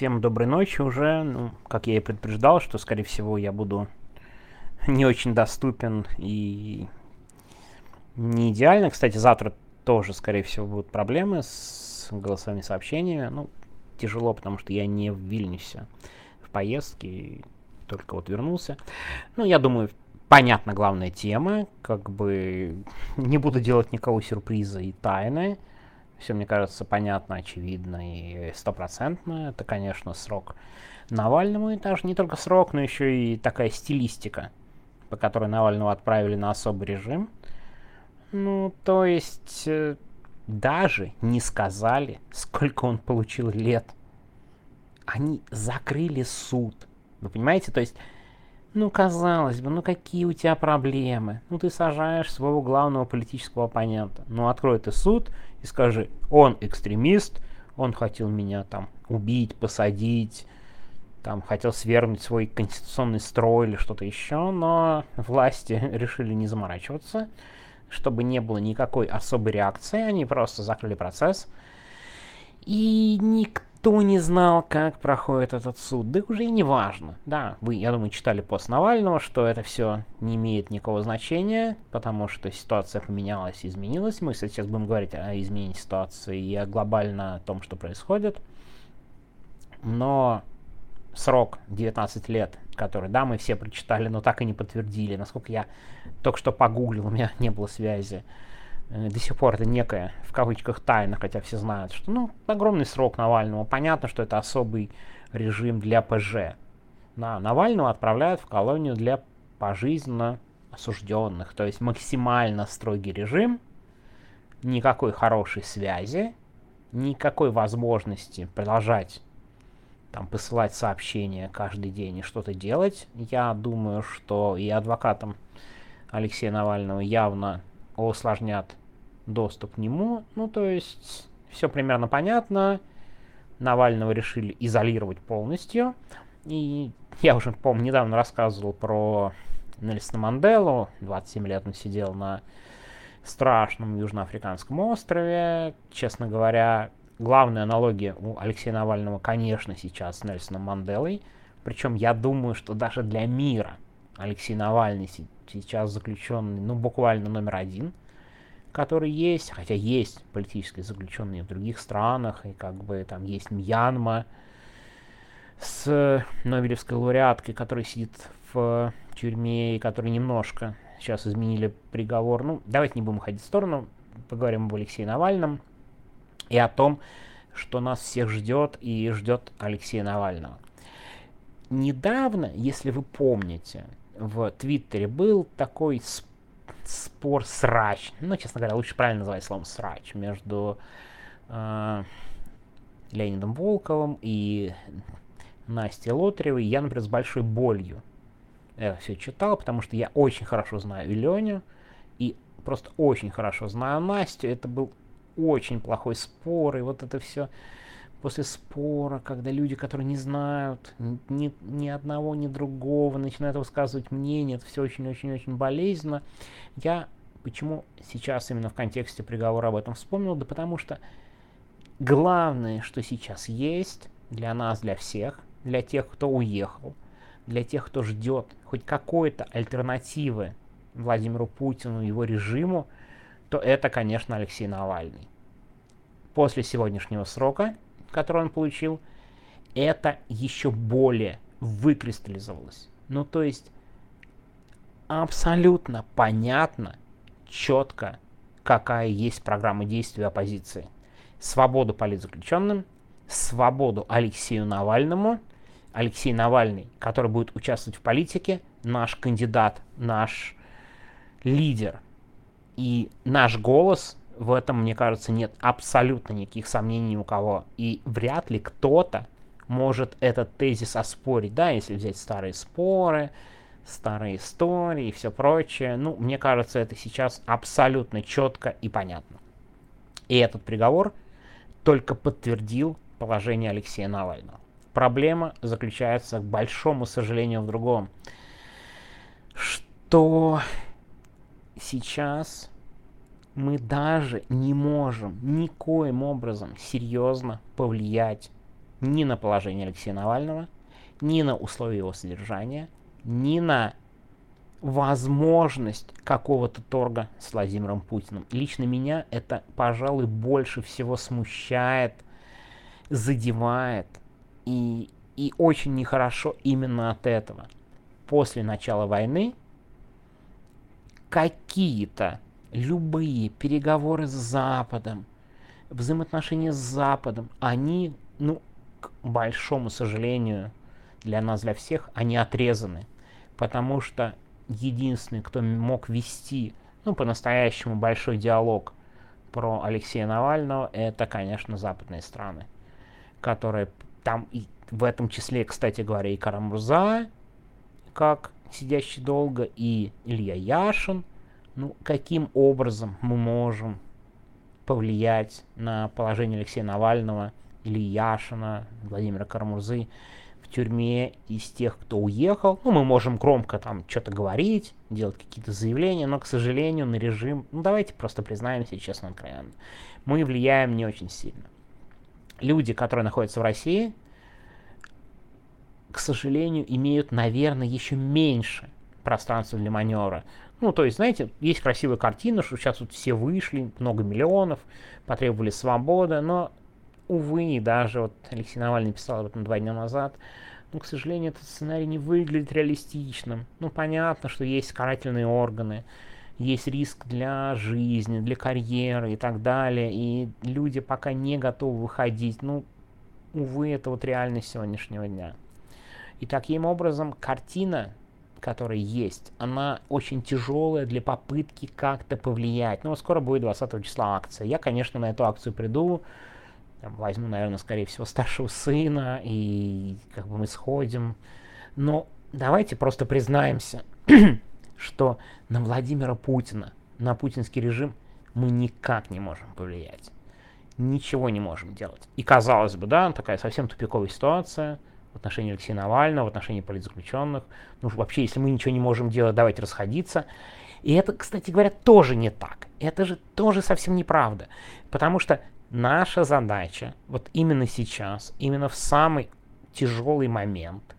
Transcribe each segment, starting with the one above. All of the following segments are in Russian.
Всем доброй ночи уже. Ну, как я и предупреждал, что, скорее всего, я буду не очень доступен и не идеально. Кстати, завтра тоже, скорее всего, будут проблемы с голосовыми сообщениями. Ну, тяжело, потому что я не в Вильнюсе в поездке, только вот вернулся. Ну, я думаю, понятна главная тема. Как бы не буду делать никого сюрприза и тайны все, мне кажется, понятно, очевидно и стопроцентно. Это, конечно, срок Навальному, и даже не только срок, но еще и такая стилистика, по которой Навального отправили на особый режим. Ну, то есть, э, даже не сказали, сколько он получил лет. Они закрыли суд. Вы понимаете? То есть, ну, казалось бы, ну какие у тебя проблемы? Ну, ты сажаешь своего главного политического оппонента. Ну, открой ты суд и скажи, он экстремист, он хотел меня там убить, посадить, там хотел свергнуть свой конституционный строй или что-то еще, но власти решили не заморачиваться, чтобы не было никакой особой реакции, они просто закрыли процесс. И никто никто не знал, как проходит этот суд. Да уже и не важно. Да, вы, я думаю, читали пост Навального, что это все не имеет никакого значения, потому что ситуация поменялась изменилась. Мы сейчас будем говорить о изменении ситуации и о глобально о том, что происходит. Но срок 19 лет, который, да, мы все прочитали, но так и не подтвердили. Насколько я только что погуглил, у меня не было связи. До сих пор это некая, в кавычках, тайна, хотя все знают, что, ну, огромный срок Навального. Понятно, что это особый режим для ПЖ. На Навального отправляют в колонию для пожизненно осужденных, то есть максимально строгий режим, никакой хорошей связи, никакой возможности продолжать там посылать сообщения каждый день и что-то делать. Я думаю, что и адвокатам Алексея Навального явно усложнят доступ к нему. Ну, то есть, все примерно понятно. Навального решили изолировать полностью. И я уже, помню, недавно рассказывал про Нельсона Манделу. 27 лет он сидел на страшном южноафриканском острове. Честно говоря, главная аналогия у Алексея Навального, конечно, сейчас с Нельсоном Манделой. Причем я думаю, что даже для мира Алексей Навальный сейчас заключенный, ну, буквально номер один – который есть, хотя есть политические заключенные в других странах, и как бы там есть Мьянма с Нобелевской лауреаткой, которая сидит в тюрьме, и который немножко сейчас изменили приговор. Ну, давайте не будем ходить в сторону, поговорим об Алексее Навальном и о том, что нас всех ждет и ждет Алексея Навального. Недавно, если вы помните, в Твиттере был такой спор спор, срач, ну, честно говоря, лучше правильно называть словом срач, между э, Леонидом Волковым и Настей Лотаревой. Я, например, с большой болью это все читал, потому что я очень хорошо знаю и Леню, и просто очень хорошо знаю Настю. Это был очень плохой спор, и вот это все после спора, когда люди, которые не знают ни, ни одного, ни другого, начинают высказывать мнение, это все очень-очень-очень болезненно. Я почему сейчас именно в контексте приговора об этом вспомнил? Да потому что главное, что сейчас есть для нас, для всех, для тех, кто уехал, для тех, кто ждет хоть какой-то альтернативы Владимиру Путину, его режиму, то это, конечно, Алексей Навальный. После сегодняшнего срока который он получил, это еще более выкристаллизовалось. Ну, то есть абсолютно понятно, четко, какая есть программа действия оппозиции. Свободу политзаключенным, свободу Алексею Навальному, Алексей Навальный, который будет участвовать в политике, наш кандидат, наш лидер. И наш голос в этом, мне кажется, нет абсолютно никаких сомнений ни у кого. И вряд ли кто-то может этот тезис оспорить, да, если взять старые споры, старые истории и все прочее. Ну, мне кажется, это сейчас абсолютно четко и понятно. И этот приговор только подтвердил положение Алексея Навального. Проблема заключается, к большому сожалению, в другом. Что сейчас мы даже не можем никоим образом серьезно повлиять ни на положение Алексея Навального, ни на условия его содержания, ни на возможность какого-то торга с Владимиром Путиным. Лично меня это, пожалуй, больше всего смущает, задевает и, и очень нехорошо именно от этого. После начала войны какие-то любые переговоры с Западом, взаимоотношения с Западом, они, ну, к большому сожалению, для нас, для всех, они отрезаны. Потому что единственный, кто мог вести, ну, по-настоящему большой диалог про Алексея Навального, это, конечно, западные страны, которые там и в этом числе, кстати говоря, и Карамурза, как сидящий долго, и Илья Яшин. Ну, каким образом мы можем повлиять на положение Алексея Навального, Ильи Яшина, Владимира Карамурзы? тюрьме из тех, кто уехал. Ну, мы можем громко там что-то говорить, делать какие-то заявления, но, к сожалению, на режим, ну, давайте просто признаемся честно, откровенно, мы влияем не очень сильно. Люди, которые находятся в России, к сожалению, имеют, наверное, еще меньше пространства для маневра. Ну, то есть, знаете, есть красивая картина, что сейчас вот все вышли, много миллионов, потребовали свободы, но увы, даже вот Алексей Навальный писал об этом два дня назад, но, к сожалению, этот сценарий не выглядит реалистичным. Ну, понятно, что есть карательные органы, есть риск для жизни, для карьеры и так далее, и люди пока не готовы выходить. Ну, увы, это вот реальность сегодняшнего дня. И таким образом картина, которая есть, она очень тяжелая для попытки как-то повлиять. Ну, скоро будет 20 числа акция. Я, конечно, на эту акцию приду, там, возьму, наверное, скорее всего, старшего сына, и как бы мы сходим. Но давайте просто признаемся, что на Владимира Путина, на путинский режим мы никак не можем повлиять. Ничего не можем делать. И казалось бы, да, такая совсем тупиковая ситуация в отношении Алексея Навального, в отношении политзаключенных. Ну, вообще, если мы ничего не можем делать, давайте расходиться. И это, кстати говоря, тоже не так. Это же тоже совсем неправда. Потому что Наша задача вот именно сейчас, именно в самый тяжелый момент,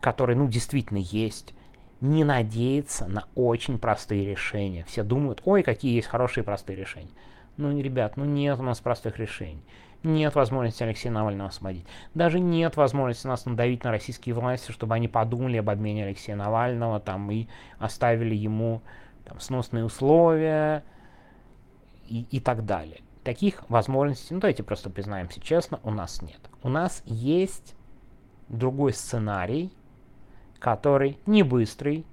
который, ну, действительно есть, не надеяться на очень простые решения. Все думают, ой, какие есть хорошие простые решения. Ну, ребят, ну нет у нас простых решений. Нет возможности Алексея Навального освободить. Даже нет возможности нас надавить на российские власти, чтобы они подумали об обмене Алексея Навального там, и оставили ему там, сносные условия, и, и так далее. Таких возможностей, ну давайте просто признаемся честно, у нас нет. У нас есть другой сценарий, который не быстрый,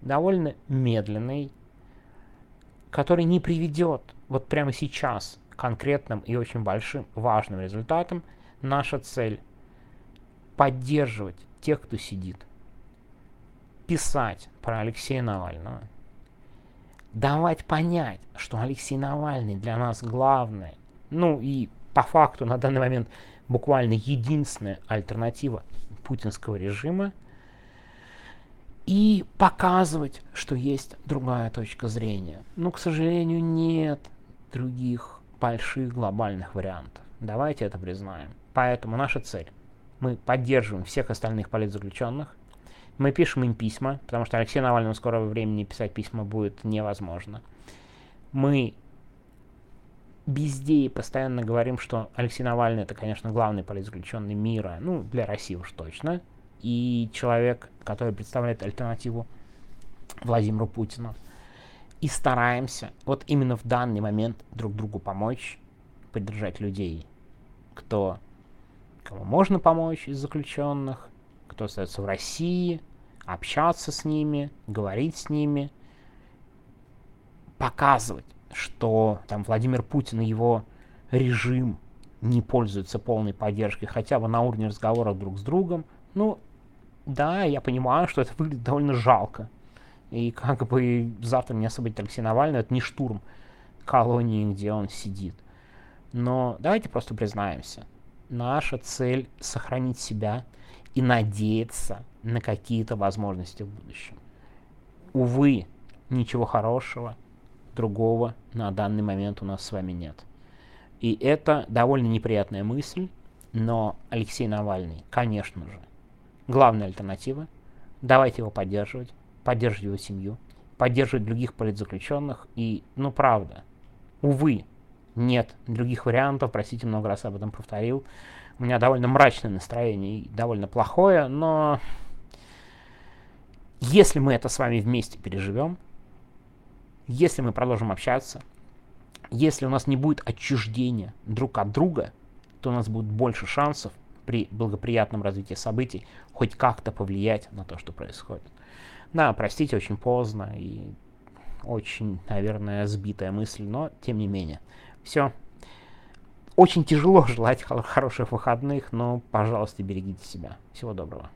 довольно медленный, который не приведет вот прямо сейчас конкретным и очень большим важным результатом. Наша цель поддерживать тех, кто сидит, писать про Алексея Навального, давать понять, что Алексей Навальный для нас главное, ну и по факту на данный момент буквально единственная альтернатива путинского режима, и показывать, что есть другая точка зрения. Но, к сожалению, нет других больших глобальных вариантов. Давайте это признаем. Поэтому наша цель. Мы поддерживаем всех остальных политзаключенных, мы пишем им письма, потому что Алексею Навальному скорого времени писать письма будет невозможно. Мы везде и постоянно говорим, что Алексей Навальный это, конечно, главный политзаключенный мира, ну, для России уж точно, и человек, который представляет альтернативу Владимиру Путину. И стараемся вот именно в данный момент друг другу помочь, поддержать людей, кто, кому можно помочь из заключенных, кто остается в России, общаться с ними, говорить с ними, показывать, что там Владимир Путин и его режим не пользуются полной поддержкой хотя бы на уровне разговора друг с другом. Ну, да, я понимаю, что это выглядит довольно жалко. И как бы завтра не освободить Алексея Навального, это не штурм колонии, где он сидит. Но давайте просто признаемся. Наша цель — сохранить себя и надеяться на какие-то возможности в будущем. Увы, ничего хорошего другого на данный момент у нас с вами нет. И это довольно неприятная мысль, но Алексей Навальный, конечно же, главная альтернатива. Давайте его поддерживать, поддерживать его семью, поддерживать других политзаключенных. И, ну, правда, увы, нет других вариантов, простите, много раз об этом повторил. У меня довольно мрачное настроение и довольно плохое, но если мы это с вами вместе переживем, если мы продолжим общаться, если у нас не будет отчуждения друг от друга, то у нас будет больше шансов при благоприятном развитии событий хоть как-то повлиять на то, что происходит. Да, простите, очень поздно и очень, наверное, сбитая мысль, но тем не менее. Все. Очень тяжело желать хороших выходных, но, пожалуйста, берегите себя. Всего доброго.